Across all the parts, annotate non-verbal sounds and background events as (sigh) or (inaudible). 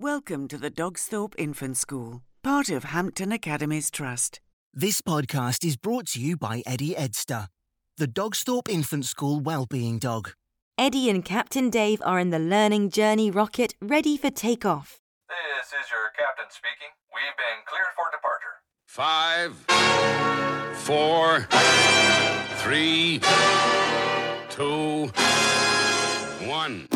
Welcome to the Dogsthorpe Infant School, part of Hampton Academies Trust. This podcast is brought to you by Eddie Edster, the Dogsthorpe Infant School Wellbeing Dog. Eddie and Captain Dave are in the learning journey rocket ready for takeoff. This is your captain speaking. We've been cleared for departure. Five, four, three, two, one.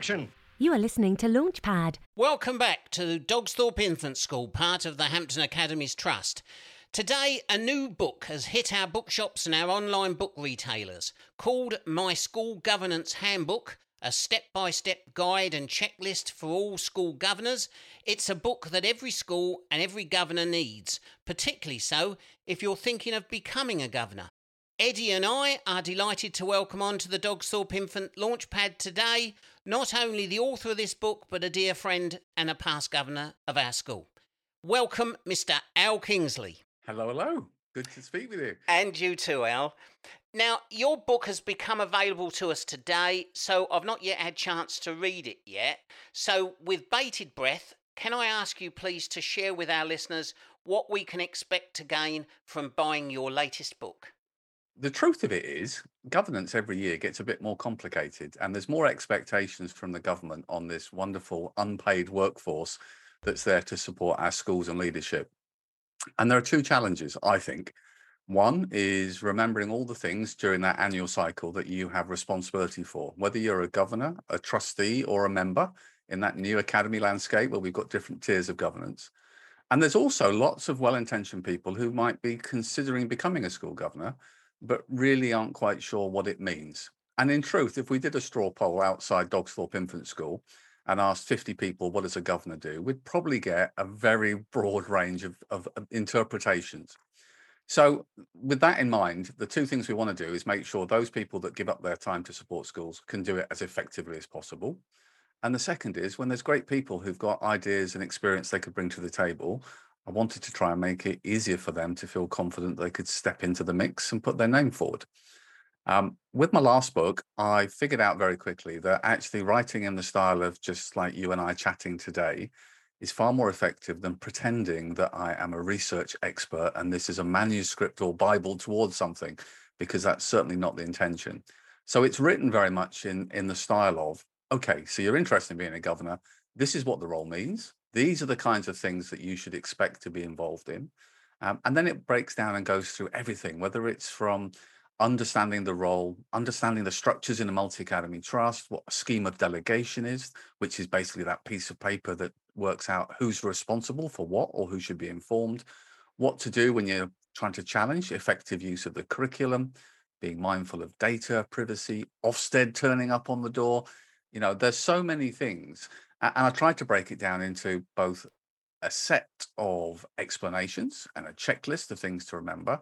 Action. You are listening to Launchpad. Welcome back to Dogsthorpe Infant School, part of the Hampton Academies Trust. Today, a new book has hit our bookshops and our online book retailers called My School Governance Handbook, a step by step guide and checklist for all school governors. It's a book that every school and every governor needs, particularly so if you're thinking of becoming a governor. Eddie and I are delighted to welcome onto the Dogsthorpe Infant Launchpad today not only the author of this book, but a dear friend and a past governor of our school. Welcome, Mr. Al Kingsley. Hello, hello. Good to speak with you. And you too, Al. Now, your book has become available to us today, so I've not yet had chance to read it yet. So, with bated breath, can I ask you please to share with our listeners what we can expect to gain from buying your latest book? The truth of it is, governance every year gets a bit more complicated, and there's more expectations from the government on this wonderful unpaid workforce that's there to support our schools and leadership. And there are two challenges, I think. One is remembering all the things during that annual cycle that you have responsibility for, whether you're a governor, a trustee, or a member in that new academy landscape where we've got different tiers of governance. And there's also lots of well intentioned people who might be considering becoming a school governor, but really aren't quite sure what it means. And in truth, if we did a straw poll outside Dogsthorpe Infant School and asked 50 people, what does a governor do? We'd probably get a very broad range of, of, interpretations. So, with that in mind, the two things we want to do is make sure those people that give up their time to support schools can do it as effectively as possible. And the second is when there's great people who've got ideas and experience they could bring to the table, I wanted to try and make it easier for them to feel confident they could step into the mix and put their name forward. Um, with my last book, I figured out very quickly that actually writing in the style of just like you and I chatting today is far more effective than pretending that I am a research expert and this is a manuscript or Bible towards something, because that's certainly not the intention. So it's written very much in, in the style of okay, so you're interested in being a governor. This is what the role means. These are the kinds of things that you should expect to be involved in. Um, and then it breaks down and goes through everything, whether it's from understanding the role, understanding the structures in a multi academy trust, what a scheme of delegation is, which is basically that piece of paper that works out who's responsible for what or who should be informed, what to do when you're trying to challenge effective use of the curriculum, being mindful of data privacy, Ofsted turning up on the door. You know, there's so many things. And I tried to break it down into both a set of explanations and a checklist of things to remember,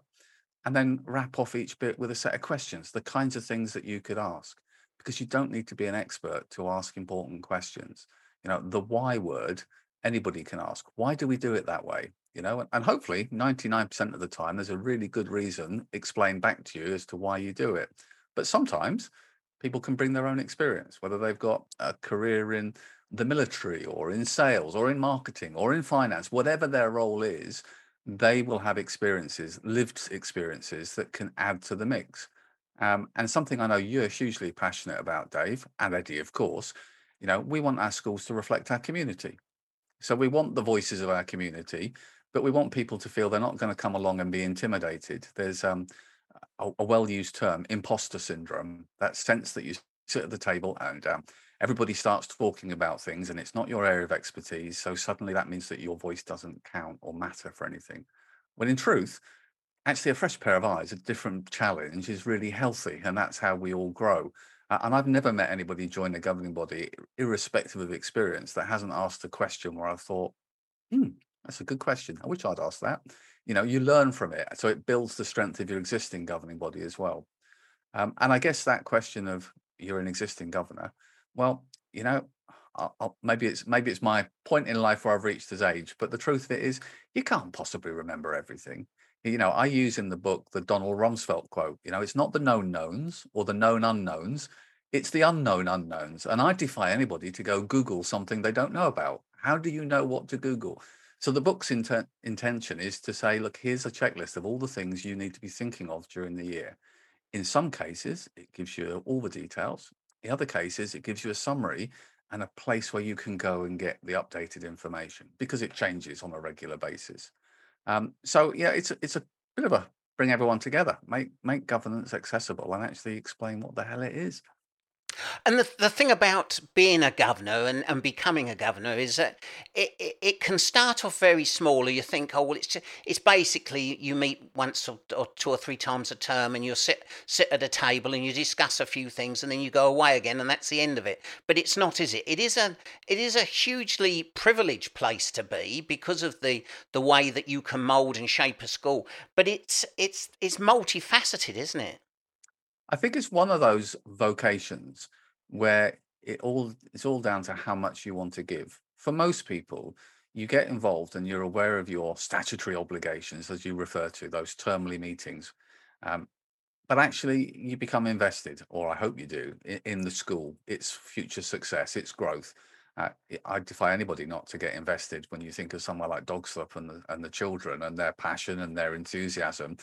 and then wrap off each bit with a set of questions, the kinds of things that you could ask, because you don't need to be an expert to ask important questions. You know, the why word, anybody can ask. Why do we do it that way? You know, and, and hopefully 99% of the time, there's a really good reason explained back to you as to why you do it. But sometimes people can bring their own experience, whether they've got a career in the military or in sales or in marketing or in finance, whatever their role is, they will have experiences, lived experiences that can add to the mix. Um, and something I know you're hugely passionate about, Dave, and Eddie, of course, you know, we want our schools to reflect our community. So we want the voices of our community, but we want people to feel they're not going to come along and be intimidated. There's um, a, a well-used term, imposter syndrome, that sense that you sit at the table and um, everybody starts talking about things and it's not your area of expertise. So suddenly that means that your voice doesn't count or matter for anything. When in truth, actually a fresh pair of eyes, a different challenge is really healthy. And that's how we all grow. Uh, and I've never met anybody join a governing body, irrespective of experience, that hasn't asked a question where I thought, hmm, that's a good question. I wish I'd asked that. You know, you learn from it. So it builds the strength of your existing governing body as well. Um, and I guess that question of you're an existing governor, well, you know, I'll, I'll, maybe it's maybe it's my point in life where I've reached this age, but the truth of it is, you can't possibly remember everything. You know, I use in the book the Donald Rumsfeld quote. You know, it's not the known knowns or the known unknowns; it's the unknown unknowns. And I defy anybody to go Google something they don't know about. How do you know what to Google? So the book's inten- intention is to say, look, here's a checklist of all the things you need to be thinking of during the year. In some cases, it gives you all the details. In other cases, it gives you a summary and a place where you can go and get the updated information because it changes on a regular basis. Um, so yeah, it's a, it's a bit of a bring everyone together, make make governance accessible, and actually explain what the hell it is. And the, the thing about being a governor and, and becoming a governor is that it, it, it can start off very small. You think, oh, well, it's it's basically you meet once or, or two or three times a term and you sit sit at a table and you discuss a few things and then you go away again and that's the end of it. But it's not, is it? It is a it is a hugely privileged place to be because of the the way that you can mould and shape a school. But it's it's it's multifaceted, isn't it? I think it's one of those vocations where it all it's all down to how much you want to give. For most people, you get involved and you're aware of your statutory obligations, as you refer to those termly meetings. Um, but actually, you become invested, or I hope you do, in, in the school, its future success, its growth. Uh, I defy anybody not to get invested when you think of somewhere like Dogsthorpe and the, and the children and their passion and their enthusiasm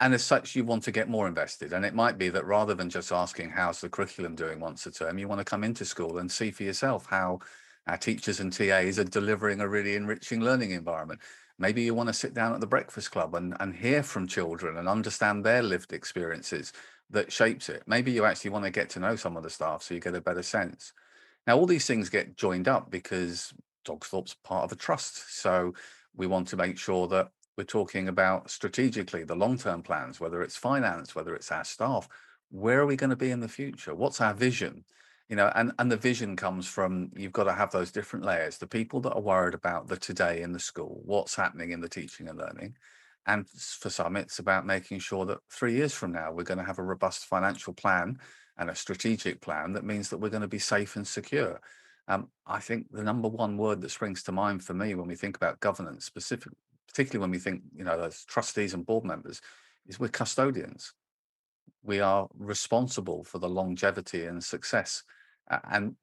and as such you want to get more invested. And it might be that rather than just asking how's the curriculum doing once a term? you want to come into school and see for yourself how our teachers and tas are delivering a really enriching learning environment. Maybe you want to sit down at the breakfast club and, and hear from children and understand their lived experiences that shapes it. Maybe you actually want to get to know some of the staff so you get a better sense. Now all these things get joined up because dogsthorpe's part of a trust. So we want to make sure that we're talking about strategically the long-term plans, whether it's finance, whether it's our staff, where are we going to be in the future? What's our vision? You know, and, and the vision comes from you've got to have those different layers. The people that are worried about the today in the school, what's happening in the teaching and learning. And for some, it's about making sure that three years from now, we're going to have a robust financial plan and a strategic plan that means that we're going to be safe and secure. Um, I think the number one word that springs to mind for me when we think about governance, specific, particularly when we think, you know, as trustees and board members, is we're custodians. We are responsible for the longevity and success. And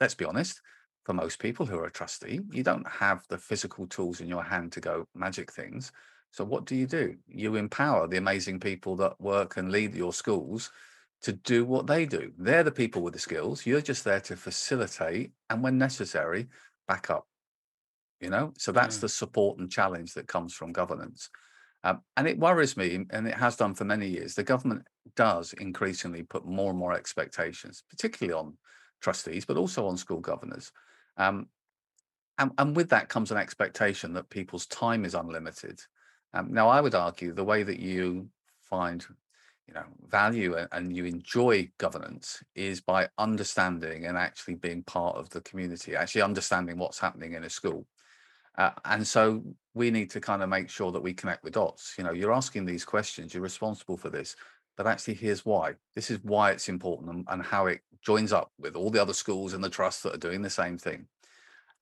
let's be honest, for most people who are a trustee, you don't have the physical tools in your hand to go magic things. So what do you do? You empower the amazing people that work and lead your schools to do what they do. They're the people with the skills. You're just there to facilitate and when necessary, back up you know? So that's mm. the support and challenge that comes from governance. Um, and it worries me and it has done for many years the government does increasingly put more and more expectations particularly on trustees but also on school governors. Um, and, and, with that comes an expectation that people's time is unlimited. Um, now i would argue the way that you find you know value and, and you enjoy governance is by understanding and actually being part of the community actually understanding what's happening in a school uh, and so we need to kind of make sure that we connect the dots. You know, you're asking these questions, you're responsible for this, but actually here's why. This is why it's important and, and how it joins up with all the other schools in the trust that are doing the same thing.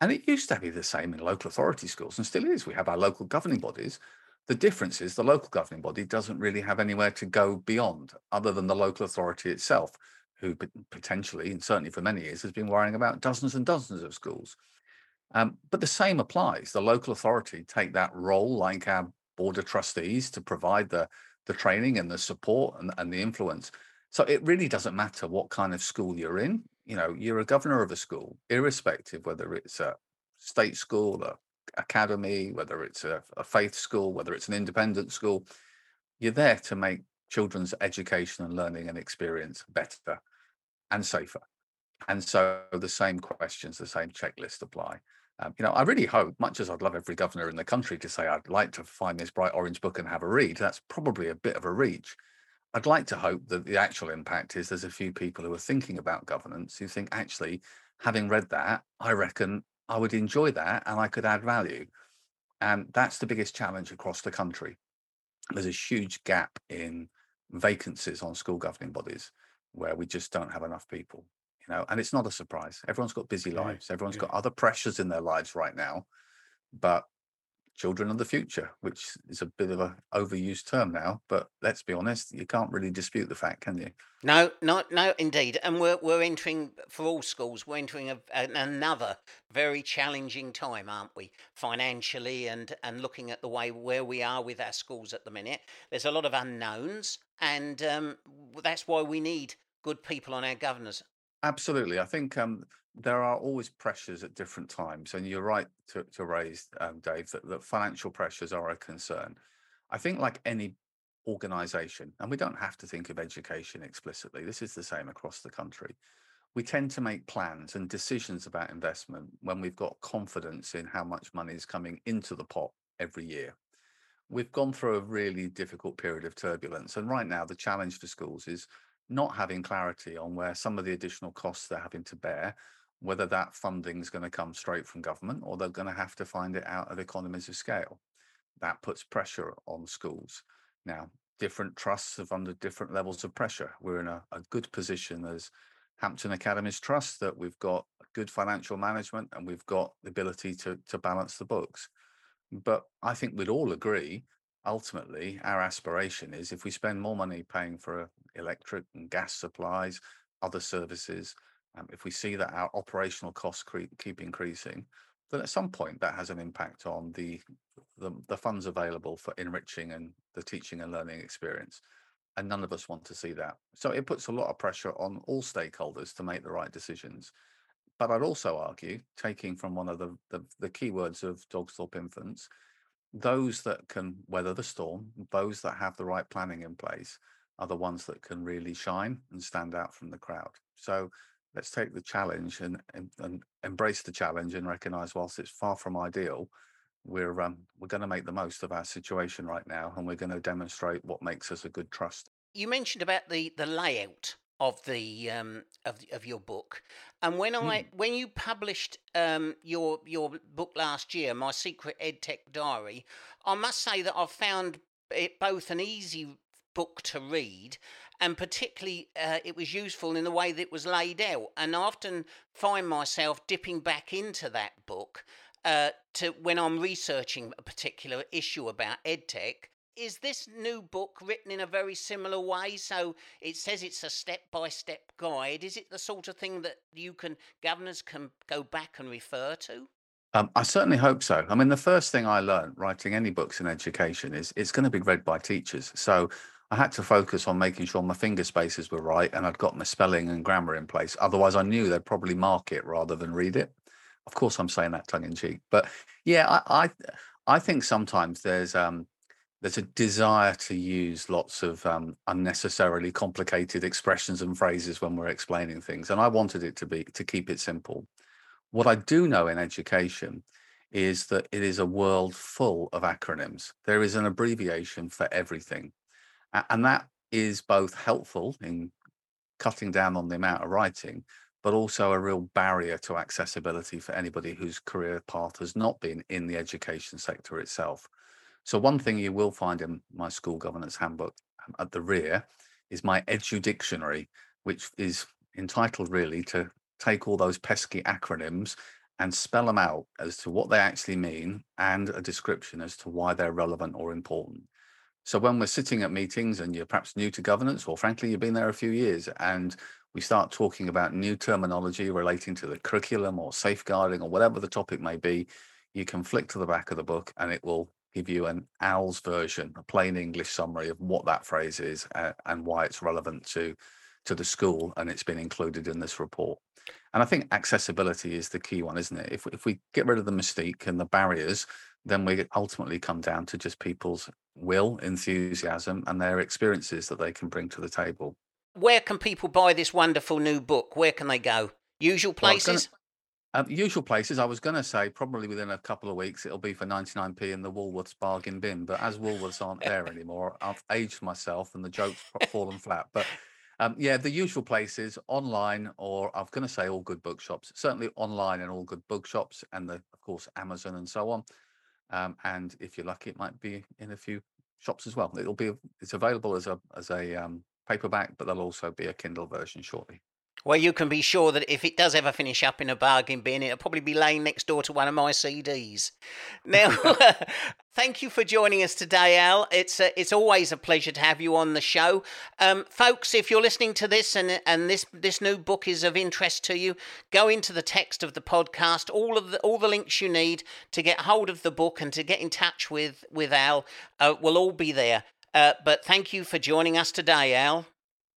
And it used to be the same in local authority schools and still is. We have our local governing bodies. The difference is the local governing body doesn't really have anywhere to go beyond other than the local authority itself, who potentially, and certainly for many years, has been worrying about dozens and dozens of schools. Um, but the same applies. The local authority take that role, like our board of trustees, to provide the the training and the support and, and the influence. So it really doesn't matter what kind of school you're in. You know, you're a governor of a school, irrespective whether it's a state school, a academy, whether it's a, a faith school, whether it's an independent school. You're there to make children's education and learning and experience better and safer. And so the same questions, the same checklist apply. Um, you know, I really hope, much as I'd love every governor in the country to say, I'd like to find this bright orange book and have a read, that's probably a bit of a reach. I'd like to hope that the actual impact is there's a few people who are thinking about governance who think actually, having read that, I reckon I would enjoy that and I could add value. And that's the biggest challenge across the country. There's a huge gap in vacancies on school governing bodies where we just don't have enough people, you know, and it's not a surprise. Everyone's got busy Yeah, lives, Everyone's yeah. got other pressures in their lives right now. But children of the future, which is a bit of a overused term now, but let's be honest, you can't really dispute the fact, can you? No, no, no, indeed. And we're we're entering for all schools. We're entering a, an, another very challenging time, aren't we? Financially, and and looking at the way where we are with our schools at the minute. There's a lot of unknowns, and um, that's why we need good people on our governors. Absolutely. I think um, there are always pressures at different times, and you're right to, to raise, um, Dave, that, that financial pressures are a concern. I think, like any organization, and we don't have to think of education explicitly, this is the same across the country. We tend to make plans and decisions about investment when we've got confidence in how much money is coming into the pot every year. We've gone through a really difficult period of turbulence, and right now, the challenge for schools is not having clarity on where some of the additional costs they're having to bear, whether that funding is going to come straight from government or they're going to have to find it out of economies of scale. That puts pressure on schools. Now, different trusts have under different levels of pressure. We're in a, a good position as Hampton Academies Trust that we've got good financial management and we've got the ability to, to balance the books. But I think we'd all agree ultimately our aspiration is if we spend more money paying for electric and gas supplies, other services, um, if we see that our operational costs cre- keep increasing, then at some point that has an impact on the, the the funds available for enriching and the teaching and learning experience. And none of us want to see that. So it puts a lot of pressure on all stakeholders to make the right decisions. But I'd also argue, taking from one of the, the, the key words of Dogsthorpe Infants, those that can weather the storm, those that have the right planning in place, are the ones that can really shine and stand out from the crowd. So let's take the challenge and, and, and embrace the challenge and recognize whilst it's far from ideal, we're um, we're going to make the most of our situation right now, and we're going to demonstrate what makes us a good trust. You mentioned about the the layout of the um, of the- of your book, and when I when you published um, your your book last year, my secret EdTech diary, I must say that I found it both an easy book to read and particularly uh, it was useful in the way that it was laid out and I often find myself dipping back into that book uh, to when I'm researching a particular issue about edtech. Is this new book written in a very similar way? So it says it's a step-by-step guide. Is it the sort of thing that you can governors can go back and refer to? Um, I certainly hope so. I mean, the first thing I learned writing any books in education is it's going to be read by teachers. So I had to focus on making sure my finger spaces were right and I'd got my spelling and grammar in place. Otherwise, I knew they'd probably mark it rather than read it. Of course, I'm saying that tongue in cheek, but yeah, I I, I think sometimes there's um, there's a desire to use lots of um, unnecessarily complicated expressions and phrases when we're explaining things, and I wanted it to be to keep it simple. What I do know in education is that it is a world full of acronyms. There is an abbreviation for everything. And that is both helpful in cutting down on the amount of writing, but also a real barrier to accessibility for anybody whose career path has not been in the education sector itself. So, one thing you will find in my school governance handbook um, at the rear is my Edu Dictionary, which is entitled really to take all those pesky acronyms and spell them out as to what they actually mean and a description as to why they're relevant or important. So when we're sitting at meetings and you're perhaps new to governance, or frankly, you've been there a few years, and we start talking about new terminology relating to the curriculum or safeguarding or whatever the topic may be, you can flick to the back of the book and it will give you an OWL's version, a plain English summary of what that phrase is uh, and why it's relevant to to the school, and it's been included in this report. And I think accessibility is the key one, isn't it? If if we get rid of the mystique and the barriers, then we ultimately come down to just people's will, enthusiasm, and their experiences that they can bring to the table. Where can people buy this wonderful new book? Where can they go? Usual Well, Um, usual places, I was going to say probably within a couple of weeks it'll be for 99p in the Woolworths bargain bin. But as Woolworths aren't (laughs) there anymore, I've aged myself and the joke's fallen flat. But um, yeah, the usual places online, or I'm going to say all good bookshops, certainly online and all good bookshops, and the, of course Amazon and so on. Um, and if you're lucky, it might be in a few shops as well. It'll be it's available as a as a um, paperback, but there'll also be a Kindle version shortly. Well, you can be sure that if it does ever finish up in a bargain bin, it'll probably be laying next door to one of my CDs. Now, (laughs) (laughs) thank you for joining us today, Al. It's uh, it's always a pleasure to have you on the show, um, folks. If you're listening to this and and this this new book is of interest to you, go into the text of the podcast. All of the all the links you need to get hold of the book and to get in touch with with Al uh, will all be there. Uh, but thank you for joining us today, Al.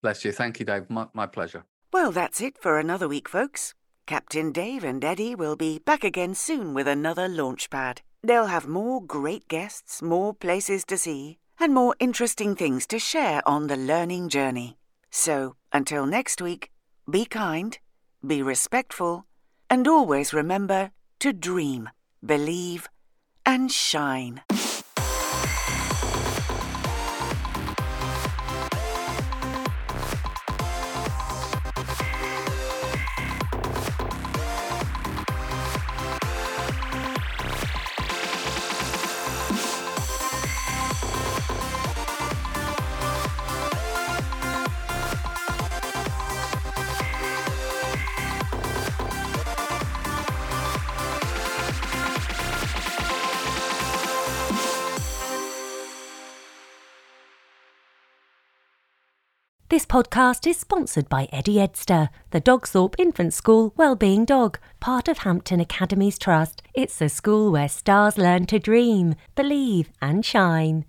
Bless you. Thank you, Dave. My, my pleasure. Well, that's it for another week, folks. Captain Dave and Eddie will be back again soon with another launchpad. They'll have more great guests, more places to see, and more interesting things to share on the learning journey. So, until next week, be kind, be respectful, and always remember to dream, believe, and shine. This podcast is sponsored by Eddie Edster, the Dogsthorpe Infant School Wellbeing Dog, part of Hampton Academies Trust. It's a school where stars learn to dream, believe, and shine.